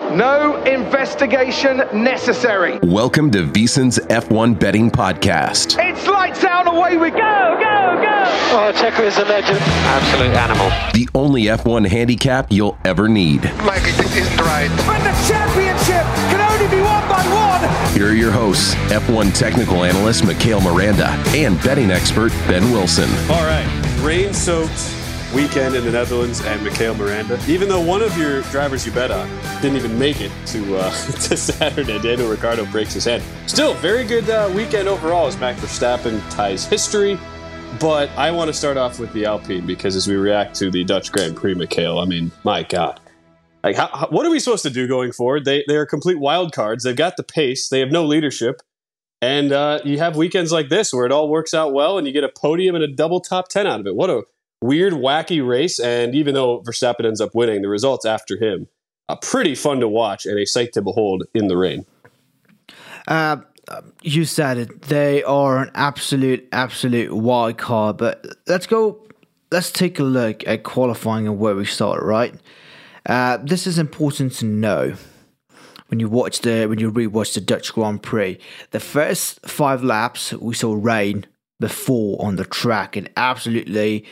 No investigation necessary. Welcome to VSiN's F1 Betting Podcast. It's lights out, away we go, go, go. Oh, Checo is a legend. Absolute animal. The only F1 handicap you'll ever need. Like it isn't right. And the championship can only be won by one. Here are your hosts, F1 technical analyst Mikhail Miranda and betting expert Ben Wilson. All right, rain soaked weekend in the Netherlands and Mikhail Miranda. Even though one of your drivers you bet on didn't even make it to uh, to Saturday, Daniel Ricciardo breaks his head. Still, very good uh, weekend overall as Max Verstappen ties history. But I want to start off with the Alpine because as we react to the Dutch Grand Prix, Mikhail, I mean, my God. Like, how, what are we supposed to do going forward? They, they are complete wild cards. They've got the pace. They have no leadership. And uh, you have weekends like this where it all works out well and you get a podium and a double top 10 out of it. What a weird, wacky race. And even though Verstappen ends up winning, the results after him are pretty fun to watch and a sight to behold in the rain. Uh, you said it. They are an absolute, absolute wild card. But let's go. Let's take a look at qualifying and where we start. Right. Uh, this is important to know when you watch the when you rewatch the Dutch Grand Prix. The first five laps we saw rain before on the track and absolutely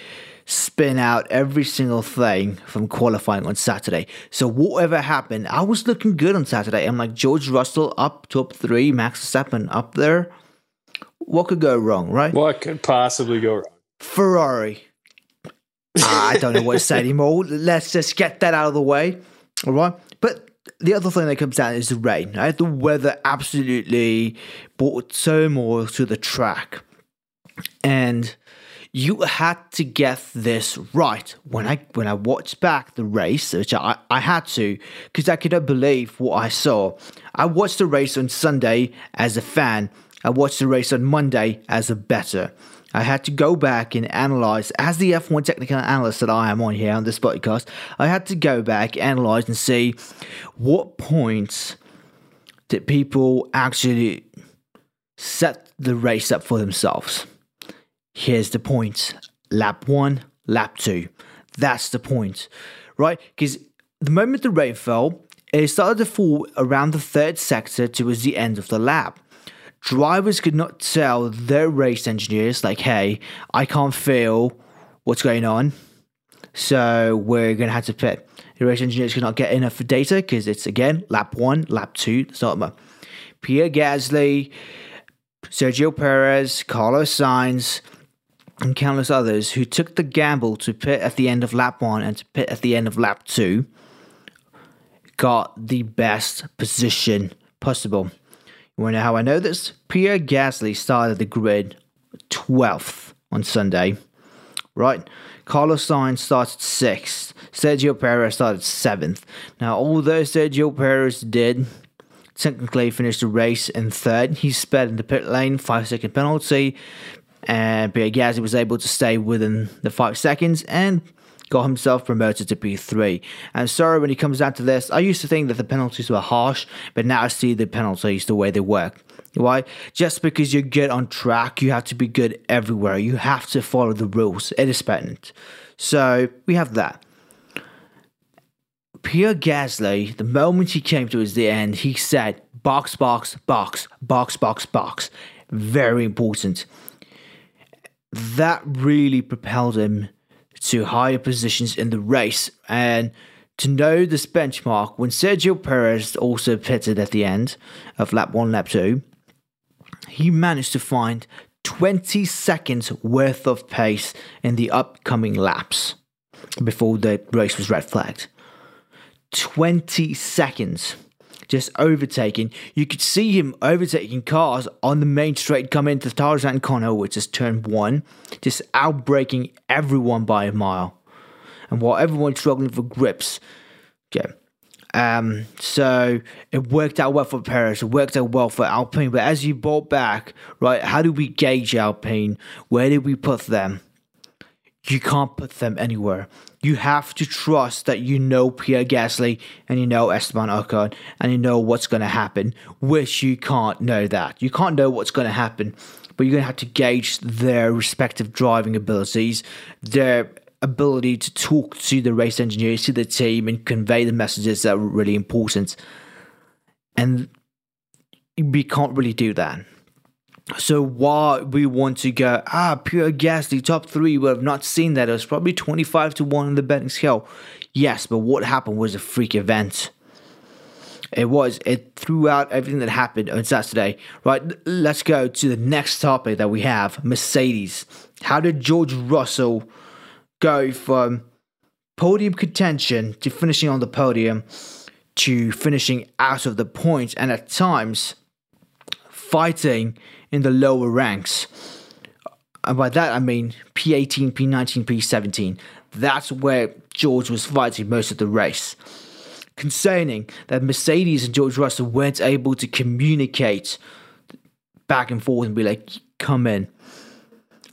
spin out every single thing from qualifying on Saturday. So whatever happened, I was looking good on Saturday. I'm like George Russell up top three, Max Verstappen up there. What could go wrong, right? What could possibly go wrong? Ferrari. Ah, I don't know what to say anymore. Let's just get that out of the way. All right. But the other thing that comes down is the rain. Right? The weather absolutely brought turmoil to the track. And you had to get this right. When I when I watched back the race, which I, I had to, because I couldn't believe what I saw. I watched the race on Sunday as a fan. I watched the race on Monday as a better. I had to go back and analyze, as the F1 technical analyst that I am on here on this podcast, I had to go back, analyze, and see what points did people actually set the race up for themselves. Here's the point lap one, lap two. That's the point, right? Because the moment the rain fell, it started to fall around the third sector towards the end of the lap. Drivers could not tell their race engineers, like, hey, I can't feel what's going on, so we're going to have to pit. The race engineers could not get enough data because it's again lap one, lap two, start Pierre Gasly, Sergio Perez, Carlos Sainz, and countless others who took the gamble to pit at the end of lap one and to pit at the end of lap two got the best position possible. You want to know how I know this? Pierre Gasly started the grid 12th on Sunday, right? Carlos Sainz started 6th. Sergio Perez started 7th. Now, although Sergio Perez did technically finish the race in third, he sped in the pit lane, 5 second penalty, and Pierre Gasly was able to stay within the 5 seconds, and got himself promoted to P3. And sorry, when he comes down to this, I used to think that the penalties were harsh, but now I see the penalties the way they work. Why? Just because you're good on track, you have to be good everywhere. You have to follow the rules. It is patent. So we have that. Pierre Gasly, the moment he came to the end, he said, box, box, box, box, box, box. Very important. That really propelled him to higher positions in the race. And to know this benchmark, when Sergio Perez also pitted at the end of lap one, lap two, he managed to find 20 seconds worth of pace in the upcoming laps before the race was red flagged. 20 seconds just overtaking. You could see him overtaking cars on the main straight coming into Tarzan corner, which is turn one, just outbraking everyone by a mile. And while everyone's struggling for grips, okay. Um, so it worked out well for Perez, it worked out well for Alpine. But as you brought back, right, how do we gauge Alpine? Where did we put them? You can't put them anywhere. You have to trust that you know Pierre Gasly and you know Esteban Ocon and you know what's going to happen, which you can't know that. You can't know what's going to happen, but you're going to have to gauge their respective driving abilities, their ability to talk to the race engineers, to the team, and convey the messages that are really important. And we can't really do that. So why we want to go, ah, Pierre Gasly, top three, we have not seen that. It was probably 25 to 1 on the betting scale. Yes, but what happened was a freak event. It was. It threw out everything that happened on Saturday. Right, let's go to the next topic that we have Mercedes. How did George Russell go from podium contention to finishing on the podium to finishing out of the points and at times fighting in the lower ranks. And by that I mean P18, P19, P17. That's where George was fighting most of the race. Concerning that Mercedes and George Russell weren't able to communicate back and forth and be like, come in.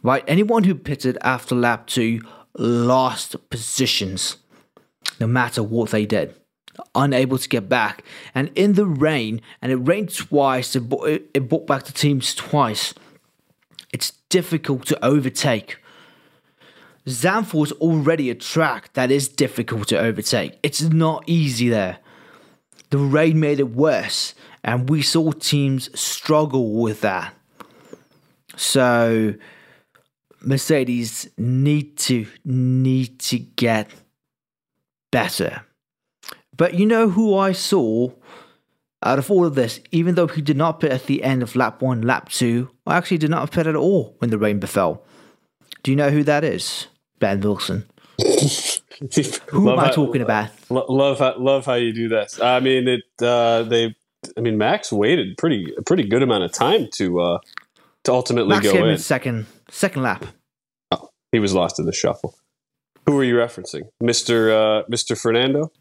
Right? Anyone who pitted after lap two lost positions, no matter what they did unable to get back. And in the rain, and it rained twice, it it brought back the teams twice. It's difficult to overtake. Zandvoort's already a track that is difficult to overtake. It's not easy there. The rain made it worse, and we saw teams struggle with that. So Mercedes need to need to get better. But you know who I saw out of all of this, even though he did not pit at the end of lap one, lap two, I actually did not pit at all when the rain befell. Do you know who that is? Ben Wilson. who am I talking about? Love, how, love how you do this. I mean, it. Uh, they. I mean, Max waited pretty a pretty good amount of time to uh, to ultimately Max go in. Second second lap. Oh, he was lost in the shuffle. Who are you referencing, Mister uh, Mister Fernando?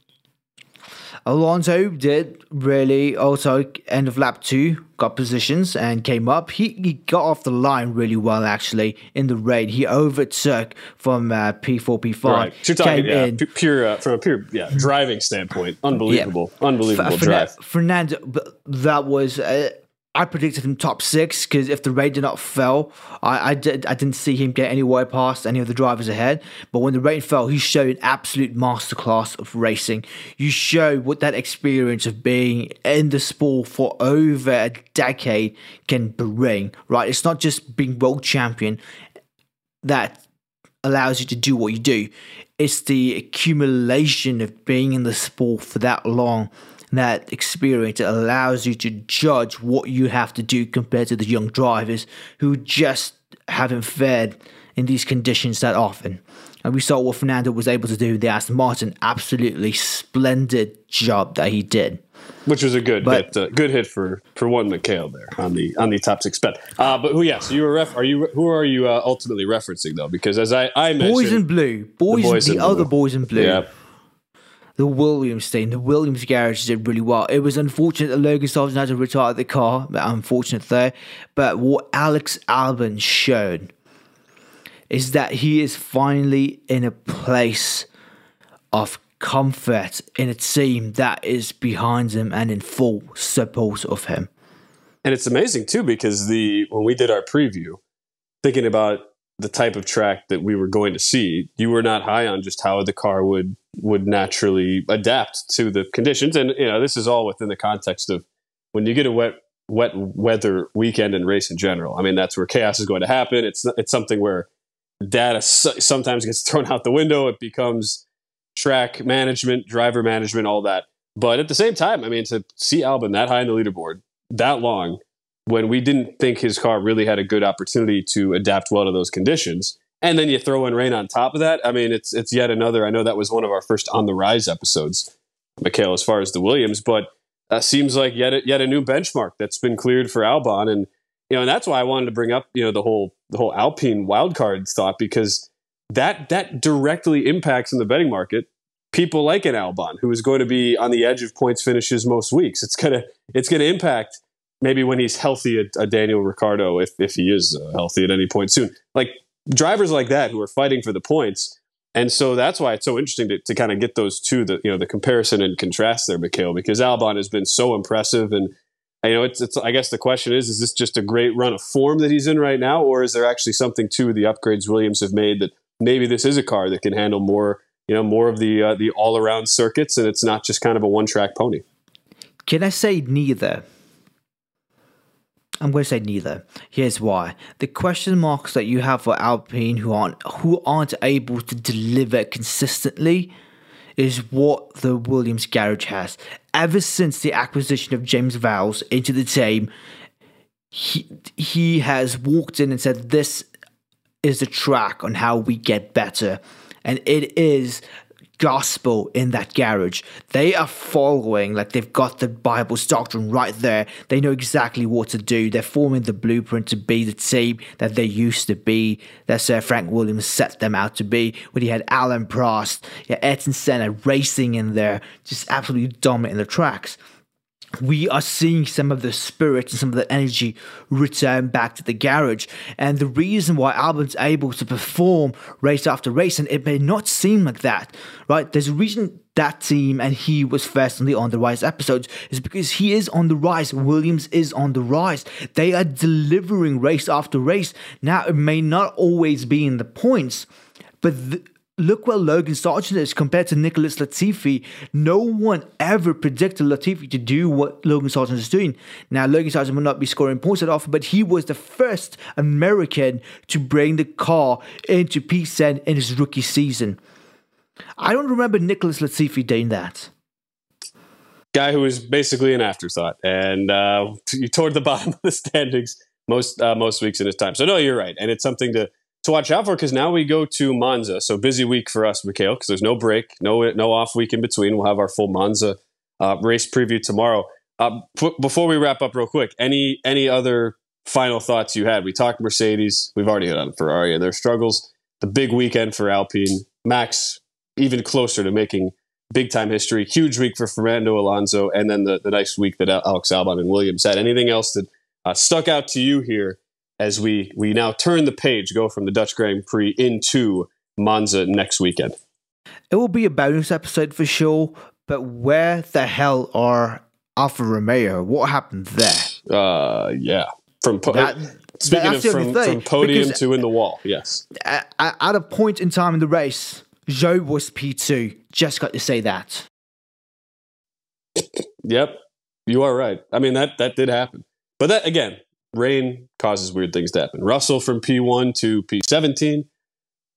Alonso did really also end of lap two got positions and came up. He, he got off the line really well actually in the rain. He overtook from uh, P4 P5. Right. So you're talking yeah, in, pure uh, from a pure yeah driving standpoint. Unbelievable, yeah. unbelievable F- drive. Fernando, that was. Uh, I predicted him top six because if the rain did not fell, I, I, did, I didn't see him get anywhere past any of the drivers ahead. But when the rain fell, he showed an absolute masterclass of racing. You show what that experience of being in the sport for over a decade can bring, right? It's not just being world champion that allows you to do what you do, it's the accumulation of being in the sport for that long that experience It allows you to judge what you have to do compared to the young drivers who just haven't fared in these conditions that often. And we saw what Fernando was able to do. The Aston Martin, absolutely splendid job that he did. Which was a good but, hit, uh, good hit for for one Mikhail there on the on the top six bet. Uh, but who? Yes, yeah, so you were ref. Are you who are you uh, ultimately referencing though? Because as I I mentioned, boys in blue, boys, the, boys the in other blue. boys in blue. Yeah the Williams team, the Williams garage did really well. It was unfortunate that Logan Sargeant had to retire the car, but unfortunate there. But what Alex Albon showed is that he is finally in a place of comfort in a team that is behind him and in full support of him. And it's amazing too because the when we did our preview, thinking about the type of track that we were going to see, you were not high on just how the car would would naturally adapt to the conditions. And you know, this is all within the context of when you get a wet wet weather weekend and race in general. I mean, that's where chaos is going to happen. It's it's something where data sometimes gets thrown out the window. It becomes track management, driver management, all that. But at the same time, I mean, to see Albon that high in the leaderboard that long when we didn't think his car really had a good opportunity to adapt well to those conditions. And then you throw in rain on top of that. I mean, it's it's yet another. I know that was one of our first on the rise episodes, Mikhail, as far as the Williams, but uh, seems like yet a, yet a new benchmark that's been cleared for Albon, and you know, and that's why I wanted to bring up you know the whole the whole Alpine wildcard thought because that that directly impacts in the betting market people like an Albon who is going to be on the edge of points finishes most weeks. It's gonna it's gonna impact maybe when he's healthy a, Daniel Ricciardo if if he is uh, healthy at any point soon. Like drivers like that who are fighting for the points. And so that's why it's so interesting to, to kind of get those two, the you know the comparison and contrast there, Mikhail, because Albon has been so impressive, and you know it's, it's I guess the question is, is this just a great run of form that he's in right now, or is there actually something to the upgrades Williams have made that maybe this is a car that can handle more you know more of the uh, the all around circuits, and it's not just kind of a one track pony. Can I say neither? I'm going to say neither. Here's why: the question marks that you have for Alpine, who aren't who aren't able to deliver consistently, is what the Williams garage has. Ever since the acquisition of James Vowles into the team, he he has walked in and said, "This is the track on how we get better." and it is gospel in that garage. They are following, like they've got the Bible's doctrine right there. They know exactly what to do. They're forming the blueprint to be the team that they used to be, that Sir Frank Williams set them out to be. When he had Alain Prost, yeah, Ayrton Senna racing in there, just absolutely dominant in the tracks we are seeing some of the spirit and some of the energy return back to the garage. And the reason why Albon's able to perform race after race, and it may not seem like that, right? There's a reason that team and he was first on the On the Rise episodes is because he is on the rise. Williams is on the rise. They are delivering race after race. Now, it may not always be in the points, but look where Logan Sargeant is compared to Nicholas Latifi. No one ever predicted Latifi to do what Logan Sargeant is doing. Now, Logan Sargeant will not be scoring points that often, but he was the first American to bring the car into P10 in his rookie season. I don't remember Nicholas Latifi doing that. Guy who was basically an afterthought, and uh, toward the bottom of the standings most uh, most weeks in his time. So no, you're right, and it's something to to watch out for because now we go to Monza. So busy week for us, Mikhail, because there's no break, no no off week in between. We'll have our full Monza uh, race preview tomorrow. Uh, p- before we wrap up, real quick, any any other final thoughts you had? We talked Mercedes. We've already hit on Ferrari and their struggles. The big weekend for Alpine. Max even closer to making big time history. Huge week for Fernando Alonso, and then the, the nice week that Alex Albon and Williams had. Anything else that uh, stuck out to you here as we we now turn the page, go from the Dutch Grand Prix into Monza next weekend. It will be a bonus episode for sure, but where the hell are Alfa Romeo? What happened there? Uh, yeah, from po- that, speaking of from, from podium to in the wall, yes. At, at a point in time in the race, Zhou was P two. Just got to say that. Yep, you are right. I mean that that did happen, but that again, rain causes weird things to happen. Russell from P1 to P17,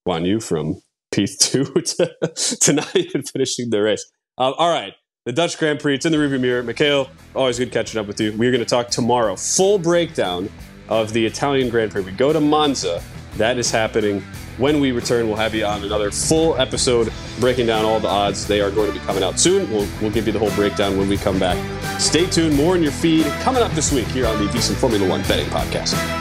Guan Yu from P2 to, to not even finishing the race. Um, all right, the Dutch Grand Prix, it's in the rearview mirror. Mikhail, always good catching up with you. We're going to talk tomorrow, full breakdown of the Italian Grand Prix. We go to Monza. That is happening when we return, we'll have you on another full episode breaking down all the odds. They are going to be coming out soon. We'll, we'll give you the whole breakdown when we come back. Stay tuned. More in your feed coming up this week here on the VSiN Formula One Betting Podcast.